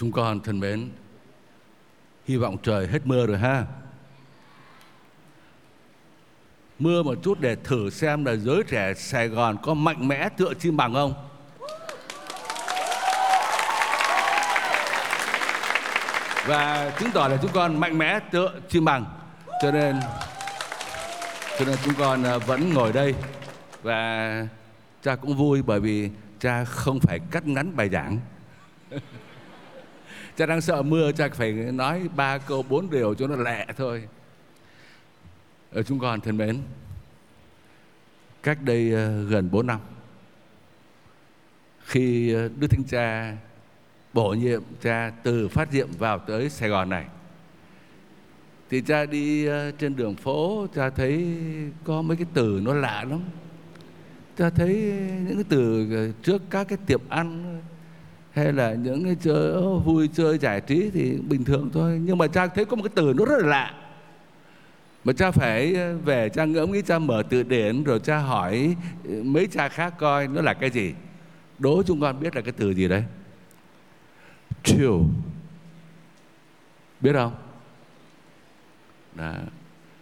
Chúng con thân mến, hy vọng trời hết mưa rồi ha. Mưa một chút để thử xem là giới trẻ Sài Gòn có mạnh mẽ tựa chim bằng không? Và chứng tỏ là chúng con mạnh mẽ tựa chim bằng. Cho nên cho nên chúng con à, vẫn ngồi đây và cha cũng vui bởi vì cha không phải cắt ngắn bài giảng cha đang sợ mưa cha phải nói ba câu, bốn điều cho nó lẹ thôi. Ở chúng con thân mến, cách đây ờ, gần 4 năm, khi ờ, đức thánh cha bổ nhiệm cha từ phát diệm vào tới sài gòn này, thì cha đi trên đường phố, cha thấy có mấy cái từ nó lạ lắm. Cha thấy những cái từ trước các cái tiệm ăn hay là những cái chơi vui chơi giải trí thì bình thường thôi. Nhưng mà cha thấy có một cái từ nó rất là lạ. Mà cha phải về cha ngẫm nghĩ cha mở từ điển rồi cha hỏi mấy cha khác coi nó là cái gì. Đố chúng con biết là cái từ gì đấy. Chill biết không? Đó.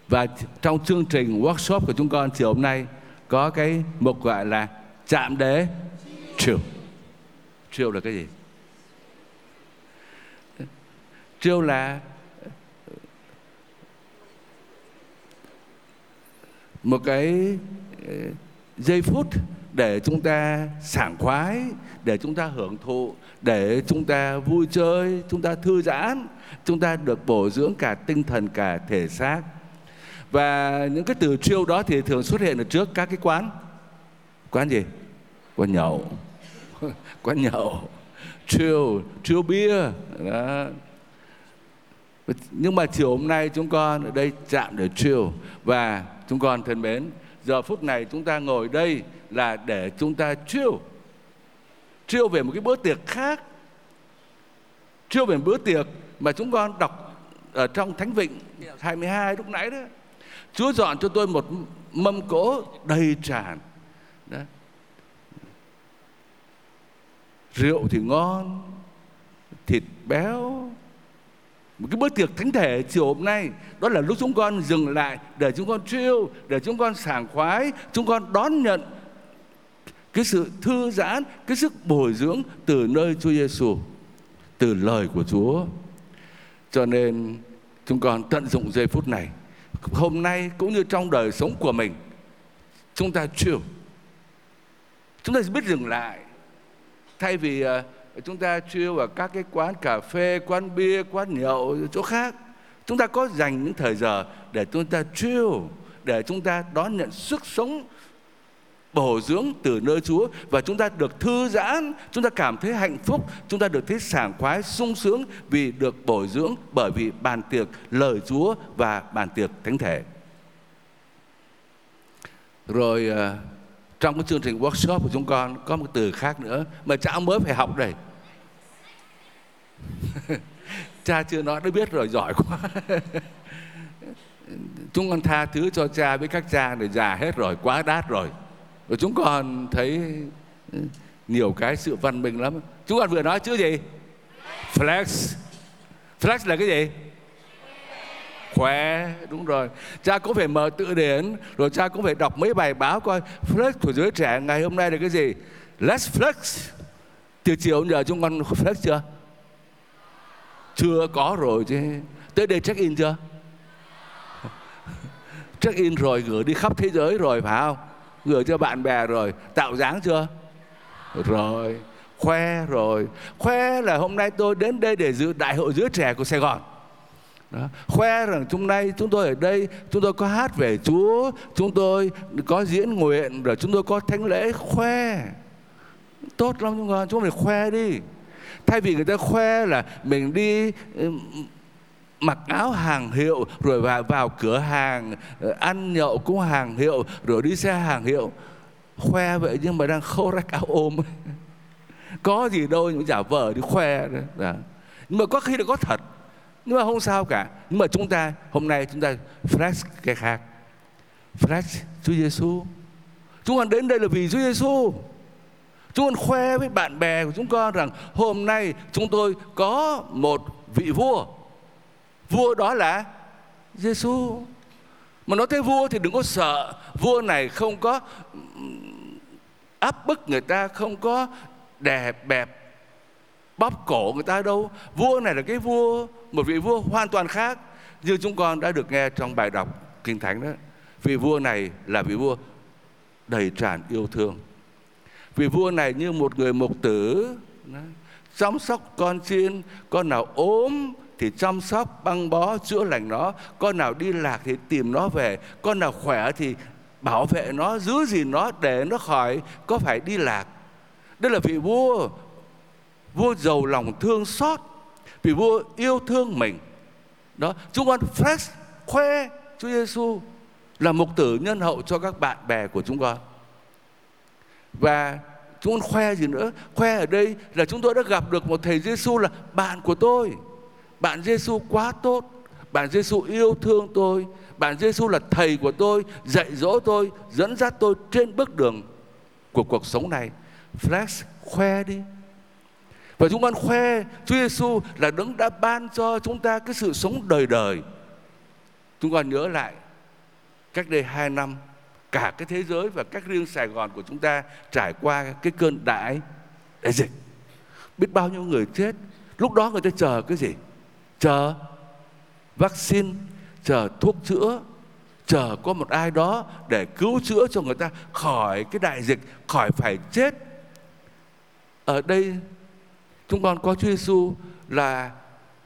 và trong chương trình workshop của chúng con chiều hôm nay có cái mục gọi là chạm đế. Chill triêu là cái gì? Triêu là một cái ờ, giây phút để chúng ta sảng khoái, để chúng ta hưởng thụ, để chúng ta vui chơi, chúng ta thư giãn, chúng ta được bổ dưỡng cả tinh thần, cả thể xác. Và những cái từ chiêu đó thì thường xuất hiện ở trước các cái quán. Quán gì? Quán nhậu. quán nhậu, chill chill bia đó. nhưng mà chiều hôm nay chúng con ở đây chạm để chill. Và chúng con thân mến, giờ phút này chúng ta ngồi đây là để chúng ta chill. Chill về một cái bữa tiệc khác. Chill về một bữa tiệc mà chúng con đọc ở trong Thánh Vịnh 22 lúc nãy đó. Chúa dọn cho tôi một mâm cỗ đầy tràn. Rượu thì ngon thịt béo. Một cái bữa tiệc thánh thể chiều hôm nay đó là lúc chúng con dừng lại để chúng con chiêu, để chúng con sảng khoái chúng con đón nhận cái sự thư giãn cái sức bồi dưỡng từ nơi Chúa Giêsu từ lời của Chúa. Cho nên chúng con tận dụng giây phút này hôm nay cũng như trong đời sống của mình chúng ta chiêu, chúng ta biết dừng lại thay vì ờ, chúng ta chill ở các cái quán cà phê quán bia quán nhậu chỗ khác chúng ta có dành những thời giờ để chúng ta chill để chúng ta đón nhận sức sống bổ dưỡng từ nơi Chúa và chúng ta được thư giãn, chúng ta cảm thấy hạnh phúc, chúng ta được thấy sảng khoái, sung sướng vì được bổ dưỡng bởi vì bàn tiệc lời Chúa và bàn tiệc thánh thể. Rồi ờ, trong cái chương trình workshop của chúng con có một từ khác nữa mà cha mới phải học đây. cha chưa nói đã biết rồi giỏi quá. chúng con tha thứ cho cha với các cha để già hết rồi, quá đát rồi. Rồi chúng con thấy nhiều cái sự văn minh lắm. Chúng con vừa nói chữ gì? Flex. Flex là cái gì? Khỏe, đúng rồi. Cha cũng phải mở tự điển, rồi cha cũng phải đọc mấy bài báo coi flex của giới trẻ ngày hôm nay là cái gì? Let's flex. Từ chiều giờ chúng con flex chưa? Chưa có rồi chứ. Tới đây check in chưa? check in rồi gửi đi khắp thế giới rồi phải không? gửi cho bạn bè rồi tạo dáng chưa rồi khoe rồi khoe là hôm nay tôi đến đây để dự đại hội giới trẻ của sài gòn đó. khoe rằng hôm nay chúng tôi ở đây, chúng tôi có hát về chúa, chúng tôi có diễn nguyện, rồi chúng tôi có thánh lễ, khoe. Tốt lắm chúng con, chúng mình khoe đi. Thay vì người ta khoe là mình đi mặc áo hàng hiệu, rồi vào vào cửa hàng ờ, ăn nhậu cũng hàng hiệu, rồi đi xe hàng hiệu. Khoe vậy nhưng mà đang khâu rách áo ôm. Có gì đâu, những giả vờ đi khoe đó. Nhưng mà có khi là có thật nhưng mà không sao cả. Nhưng mà chúng ta, hôm nay chúng ta flash cái khác. Flash Chúa Giêsu chúng con đến đây là vì Chúa Giêsu chúng con khoe với bạn bè của chúng con rằng hôm nay chúng tôi có một vị vua. Vua đó là Giêsu mà nói tới vua thì đừng có sợ. Vua này không có áp bức người ta, không có đè bẹp bóp cổ người ta đâu. Vua này là cái vua, một vị vua hoàn toàn khác. Như chúng con đã được nghe trong bài đọc kinh thánh đó, vị vua này là vị vua đầy tràn yêu thương. Vị vua này như một người mục tử chăm sóc con chiên con nào ốm thì chăm sóc, băng bó, chữa lành nó, con nào đi lạc thì tìm nó về, con nào khỏe thì bảo vệ nó, giữ gìn nó để nó khỏi có phải đi lạc. Đây là vị vua vua giàu lòng thương xót vì vua yêu thương mình. Đó chúng con flex khoe Chúa Giêsu là mục tử nhân hậu cho các bạn bè của chúng con. Và chúng con khoe gì nữa? Khoe ở đây là chúng tôi đã gặp được một thầy Giêsu là bạn của tôi. Bạn Giêsu quá tốt. Bạn Giêsu yêu thương tôi. Bạn Giêsu là thầy của tôi, dạy dỗ tôi, dẫn dắt tôi trên bước đường của cuộc sống này. Flex khoe đi và chúng con khoe Chúa Giêsu là đấng đã ban cho chúng ta cái sự sống đời đời. Chúng con nhớ lại cách đây hai năm cả cái thế giới và các riêng Sài Gòn của chúng ta trải qua cái cơn đại đại dịch. Biết bao nhiêu người chết. Lúc đó người ta chờ cái gì? Chờ vaccine, chờ thuốc chữa, chờ có một ai đó để cứu chữa cho người ta khỏi cái đại dịch, khỏi phải chết. Ở đây chúng con có Chúa Giêsu là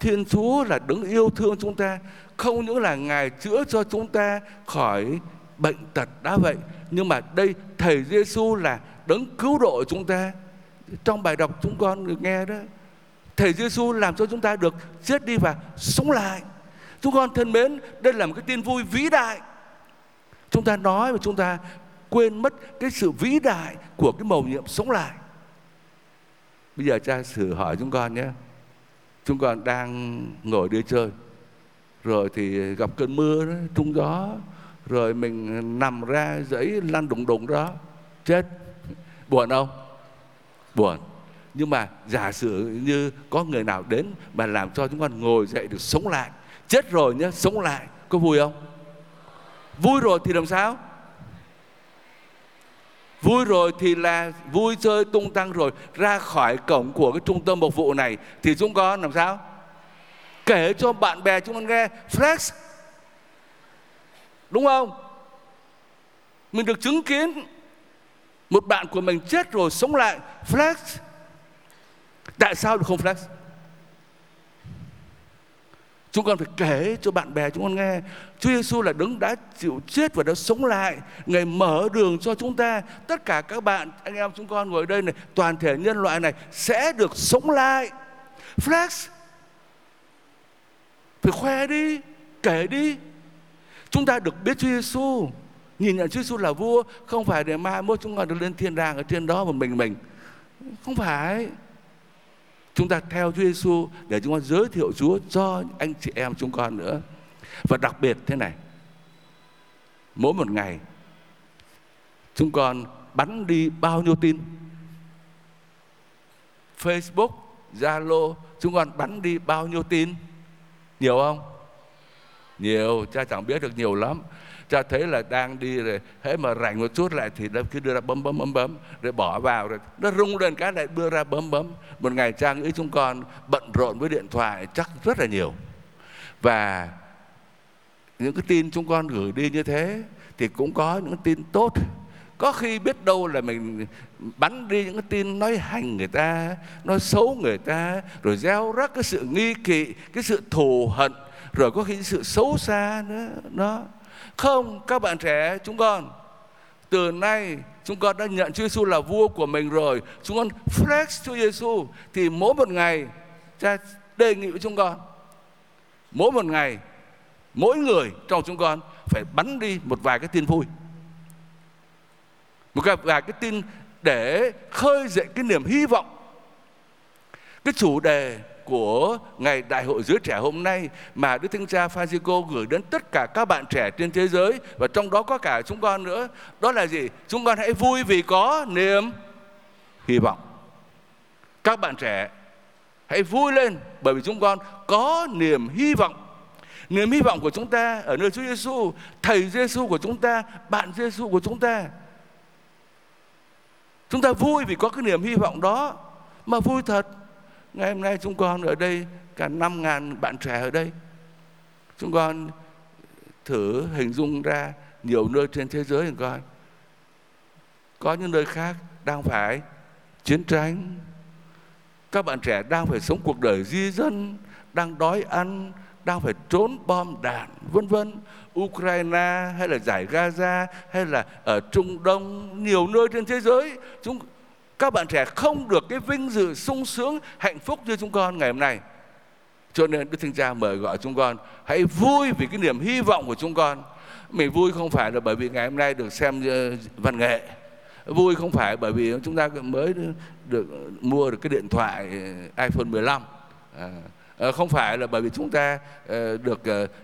Thiên Chúa là đấng yêu thương chúng ta, không những là Ngài chữa cho chúng ta khỏi bệnh tật đã vậy, nhưng mà đây thầy Giêsu là đấng cứu độ chúng ta. Trong bài đọc chúng con được nghe đó, thầy Giêsu làm cho chúng ta được chết đi và sống lại. Chúng con thân mến, đây là một cái tin vui vĩ đại. Chúng ta nói và chúng ta quên mất cái sự vĩ đại của cái mầu nhiệm sống lại. Bây giờ cha thử hỏi chúng con nhé. Chúng con đang ngồi đi chơi. Rồi thì gặp cơn mưa đó, trung gió. Rồi mình nằm ra giấy lăn đùng đùng đó. Chết. Buồn không? Buồn. Nhưng mà giả sử như có người nào đến mà làm cho chúng con ngồi dậy được sống lại. Chết rồi nhé, sống lại. Có vui không? Vui rồi thì làm sao? Vui rồi thì là vui chơi tung tăng rồi, Ra khỏi cổng của cái trung tâm mục vụ này Thì chúng con làm sao? Kể cho bạn bè chúng con nghe, Flex. Đúng không? Mình được chứng kiến Một bạn của mình chết rồi sống lại, Flex. Tại sao được không flex? Chúng con phải kể cho bạn bè chúng con nghe. Chúa Giêsu là đấng đã chịu chết và đã sống lại. Ngài mở đường cho chúng ta. Tất cả các bạn, anh em chúng con ngồi đây này Toàn thể nhân loại này sẽ được sống lại. Flex Phải khoe đi, kể đi. Chúng ta được biết Chúa Giêsu Nhìn nhận Chúa Giêsu là vua Không phải để mai mốt chúng con được lên thiên đàng ở trên đó một mình mình. Không phải. Chúng ta theo Chúa Giêsu để chúng con giới thiệu Chúa cho anh chị em chúng con nữa. Và đặc biệt thế này. Mỗi một ngày chúng con bắn đi bao nhiêu tin? Facebook, Zalo, chúng con bắn đi bao nhiêu tin? Nhiều không? Nhiều, cha chẳng biết được nhiều lắm cho thấy là đang đi rồi. Hễ mà rảnh một chút lại thì nó cứ đưa ra bấm bấm bấm bấm, rồi bỏ vào rồi. Nó rung lên cái lại đưa ra bấm bấm. Một ngày cha nghĩ chúng con bận rộn với điện thoại chắc rất là nhiều. Và những cái tin chúng con gửi đi như thế thì cũng có những tin tốt. Có khi biết đâu là mình bắn đi những cái tin nói hành người ta, nói xấu người ta, rồi gieo rắc cái sự nghi kỵ, cái sự thù hận, rồi có khi sự xấu xa nữa nó không, các bạn trẻ chúng con từ nay chúng con đã nhận Chúa Giêsu là vua của mình rồi. Chúng con flex Chúa Giêsu thì mỗi một ngày cha đề nghị với chúng con mỗi một ngày mỗi người trong chúng con phải bắn đi một vài cái tin vui. Một vài cái tin để khơi dậy cái niềm hy vọng. Cái chủ đề của ngày đại hội giới trẻ hôm nay mà Đức Thánh Cha Francisco gửi đến tất cả các bạn trẻ trên thế giới và trong đó có cả chúng con nữa. Đó là gì? Chúng con hãy vui vì có niềm hy vọng các bạn trẻ, hãy vui lên bởi vì chúng con có niềm hy vọng niềm hy vọng của chúng ta ở nơi Chúa Giêsu thầy Giêsu của chúng ta, bạn Giêsu của chúng ta chúng ta vui vì có cái niềm hy vọng đó mà vui thật ngày hôm nay chúng con ở đây, cả năm ngàn bạn trẻ ở đây. Chúng con thử hình dung ra nhiều nơi trên thế giới chúng coi có những nơi khác đang phải chiến tranh. Các bạn trẻ đang phải sống cuộc đời di dân, đang đói ăn, đang phải trốn bom đạn, vân vân. Ukraine hay là giải Gaza hay là ở Trung Đông, nhiều nơi trên thế giới, chúng các bạn trẻ không được cái vinh dự sung sướng hạnh phúc như chúng con ngày hôm nay. Cho nên Đức Thánh Cha mời gọi chúng con hãy vui vì cái niềm hy vọng của chúng con. Mình vui không phải là bởi vì ngày hôm nay được xem ờ, văn nghệ. Vui không phải bởi vì chúng ta mới được mua được cái điện thoại ờ, iPhone 15 à, ờ, không phải là bởi vì chúng ta được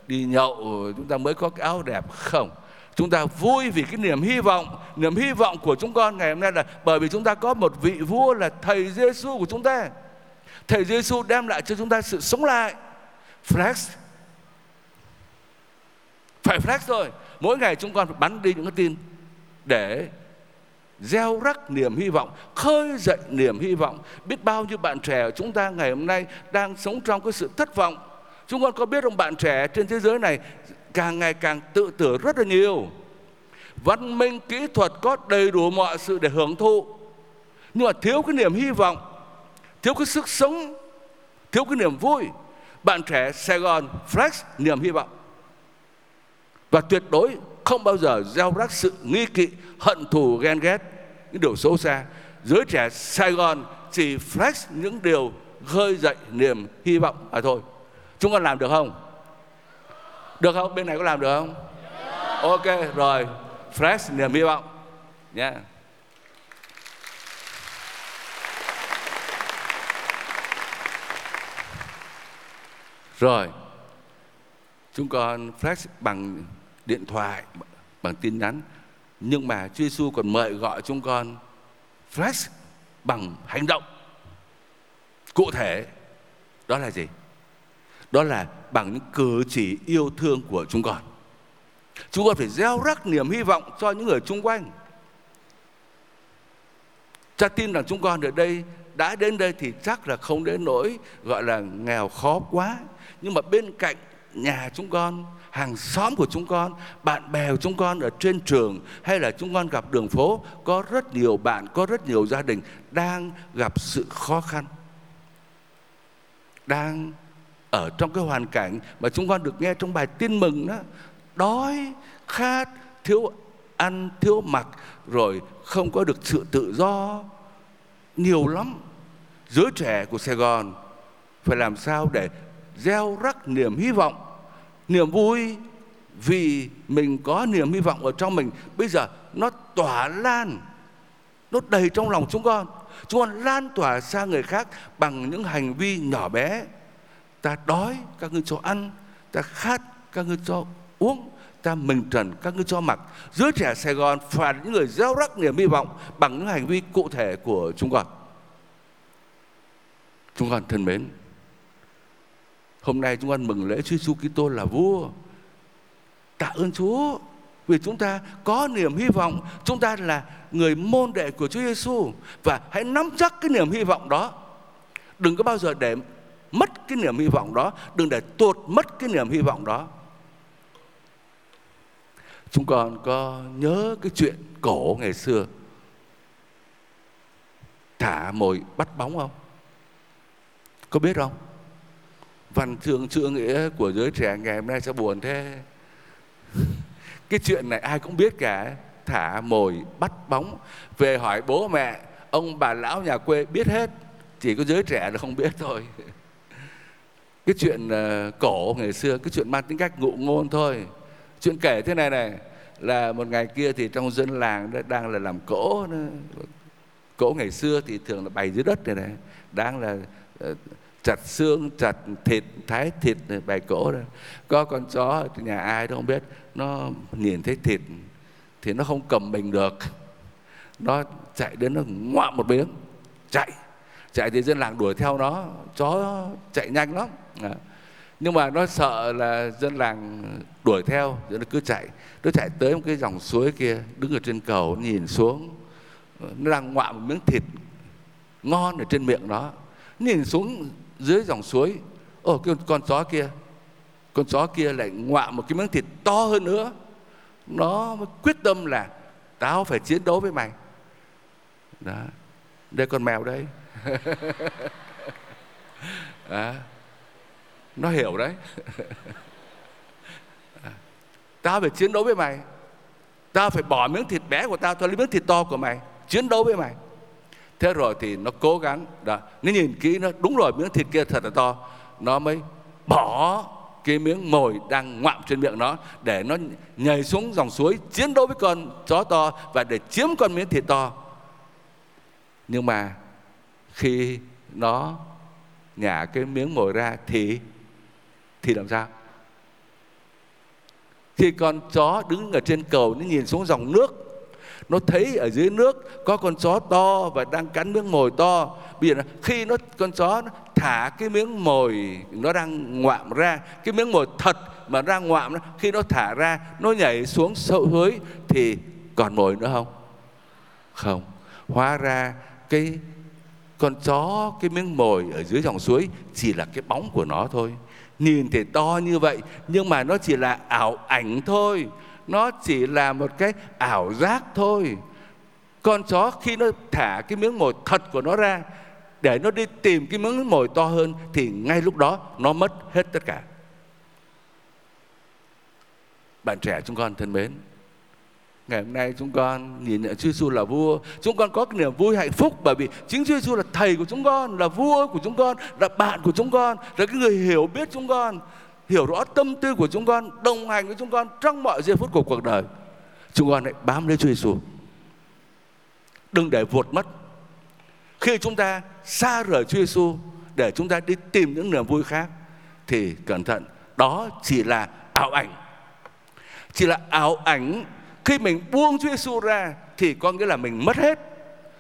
đi nhậu chúng ta mới có cái áo đẹp không chúng ta vui vì cái niềm hy vọng, niềm hy vọng của chúng con ngày hôm nay là bởi vì chúng ta có một vị vua là thầy Giêsu của chúng ta. Thầy Giêsu đem lại cho chúng ta sự sống lại. Flex. Phải flex rồi mỗi ngày chúng con phải bắn đi những cái tin để gieo rắc niềm hy vọng, khơi dậy niềm hy vọng. Biết bao nhiêu bạn trẻ của chúng ta ngày hôm nay đang sống trong cái sự thất vọng. Chúng con có biết ông bạn trẻ trên thế giới này càng ngày càng tự tử rất là nhiều. Văn minh kỹ thuật có đầy đủ mọi sự để hưởng thụ. Nhưng mà thiếu cái niềm hy vọng, thiếu cái sức sống, thiếu cái niềm vui, bạn trẻ Sài Gòn flex niềm hy vọng. Và tuyệt đối không bao giờ gieo rắc sự nghi kỵ, hận thù, ghen ghét những điều xấu xa. Giới trẻ Sài Gòn chỉ flex những điều khơi dậy niềm hy vọng mà thôi. Chúng ta làm được không? Được không? Bên này có làm được không? Ok, rồi. Fresh, niềm hy vọng. Nhé yeah. rồi. Chúng con flash bằng điện thoại, bằng tin nhắn. Nhưng mà Chúa Giêsu còn mời gọi chúng con flash bằng hành động cụ thể. Đó là gì? Đó là bằng những cử chỉ yêu thương của chúng con. Chúng con phải gieo rắc niềm hy vọng cho những người chung quanh. Cha tin rằng chúng con ở đây, đã đến đây thì chắc là không đến nỗi gọi là nghèo khó quá. Nhưng mà bên cạnh nhà chúng con, hàng xóm của chúng con, bạn bè của chúng con ở trên trường, hay là chúng con gặp đường phố, có rất nhiều bạn, có rất nhiều gia đình đang gặp sự khó khăn, đang ở trong cái hoàn cảnh mà chúng con được nghe trong bài tin mừng đó, đói, khát, thiếu ăn, thiếu mặc, rồi không có được sự tự do, nhiều lắm. Giới trẻ của Sài Gòn phải làm sao để gieo rắc niềm hy vọng, niềm vui vì mình có niềm hy vọng ở trong mình. Bây giờ nó tỏa lan, nó đầy trong lòng chúng con. Chúng con lan tỏa sang người khác bằng những hành vi nhỏ bé ta đói, các ngươi cho ăn, ta khát, các ngươi cho uống, ta mình trần, các ngươi cho mặc. Giới trẻ Sài Gòn phải những người gieo rắc niềm hy vọng bằng những hành vi cụ thể của chúng con. Chúng con thân mến, hôm nay chúng con mừng lễ Chúa Giêsu Kitô là vua. Tạ ơn Chúa vì chúng ta có niềm hy vọng, chúng ta là người môn đệ của Chúa Giêsu. Và hãy nắm chắc cái niềm hy vọng đó. Đừng có bao giờ để mất cái niềm hy vọng đó, đừng để tuột mất cái niềm hy vọng đó. Chúng con có nhớ cái chuyện cổ ngày xưa? Thả mồi bắt bóng không? Có biết không? Văn chương chữ nghĩa của giới trẻ ngày hôm nay sẽ buồn thế. Cái chuyện này ai cũng biết cả. Thả mồi bắt bóng. Về hỏi bố mẹ, ông bà lão nhà quê biết hết? Chỉ có giới trẻ là không biết thôi. cái chuyện uh, cổ ngày xưa cái chuyện mang tính cách ngụ ngôn thôi. Chuyện kể thế này này là một ngày kia thì trong dân làng đó đang là làm cỗ đó. cỗ ngày xưa thì thường là bày dưới đất này này đang là uh, chặt xương chặt thịt thái thịt bày cỗ đó. Có con chó ở nhà ai đó không biết nó nhìn thấy thịt thì nó không cầm mình được. Nó chạy đến nó ngoạm một miếng chạy chạy thì dân làng đuổi theo nó, chó chạy nhanh lắm. À. nhưng mà nó sợ là dân làng đuổi theo rồi nó cứ chạy. Nó chạy tới một cái dòng suối kia, đứng ở trên cầu nhìn xuống. Nó đang ngoạm một miếng thịt ngon ở trên miệng nó nhìn xuống dưới dòng suối. Ồ, cái con chó kia, con chó kia lại ngoạm một cái miếng thịt to hơn nữa. Nó mới quyết tâm là, tao phải chiến đấu với mày. Đó, đây con mèo đây. à, nó hiểu đấy. À, tao phải chiến đấu với mày. Tao phải bỏ miếng thịt bé của tao cho lấy miếng thịt to của mày chiến đấu với mày. Thế rồi thì nó cố gắng đó nó nhìn kỹ nó đúng rồi miếng thịt kia thật là to. Nó mới bỏ cái miếng mồi đang ngoạm trên miệng nó để nó nhảy xuống dòng suối chiến đấu với con chó to và để chiếm con miếng thịt to. Nhưng mà khi nó nhả cái miếng mồi ra thì thì làm sao? Khi con chó đứng ở trên cầu, nó nhìn xuống dòng nước, nó thấy ở dưới nước có con chó to và đang cắn miếng mồi to. Bây giờ khi nó, con chó nó thả cái miếng mồi, nó đang ngoạm ra, cái miếng mồi thật mà đang ngoạm khi nó thả ra, nó nhảy xuống sâu suối thì còn mồi nữa không? Không. Hóa ra cái con chó, cái miếng mồi ở dưới dòng suối chỉ là cái bóng của nó thôi. Nhìn thì to như vậy, nhưng mà nó chỉ là ảo ảnh thôi. Nó chỉ là một cái ảo giác thôi. Con chó khi nó thả cái miếng mồi thật của nó ra, để nó đi tìm cái miếng mồi to hơn thì ngay lúc đó nó mất hết tất cả. Bạn trẻ chúng con thân mến ngày hôm nay chúng con nhìn nhận Chúa Giêsu là vua. Chúng con có cái niềm vui hạnh phúc bởi vì chính Chúa Giêsu là thầy của chúng con, là vua của chúng con, là bạn của chúng con, là cái người hiểu biết chúng con, hiểu rõ tâm tư của chúng con, đồng hành với chúng con trong mọi giây phút của cuộc đời. Chúng con hãy bám lấy Chúa Giêsu đừng để vụt mất. Khi chúng ta xa rời Chúa Giêsu để chúng ta đi tìm những niềm vui khác, thì cẩn thận, đó chỉ là ảo ảnh. Chỉ là ảo ảnh khi mình buông Chúa Giêsu ra thì có nghĩa là mình mất hết.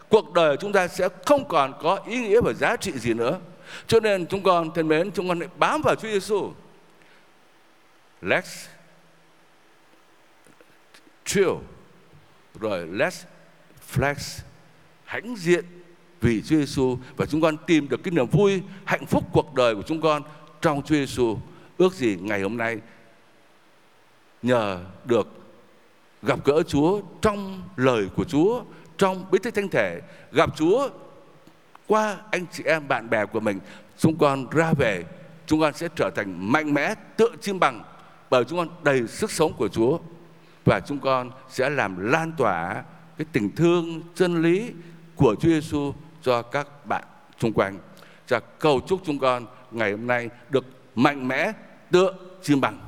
Cuộc đời chúng ta sẽ không còn có ý nghĩa và giá trị gì nữa. Cho nên chúng con thân mến, chúng con hãy bám vào Chúa Giêsu let's chill. Rồi let's flex, hãnh diện vì Chúa Giêsu và chúng con tìm được cái niềm vui, hạnh phúc cuộc đời của chúng con trong Chúa Giêsu ước gì ngày hôm nay nhờ được gặp gỡ Chúa trong lời của Chúa, trong bí tích thánh thể, gặp Chúa qua anh chị em, bạn bè của mình. Chúng con ra về, chúng con sẽ trở thành mạnh mẽ tự chim bằng, bởi chúng con đầy sức sống của Chúa. Và chúng con sẽ làm lan tỏa cái tình thương, chân lý của Chúa Giêsu cho các bạn xung quanh. Cha cầu chúc chúng con ngày hôm nay được mạnh mẽ, tựa chim bằng.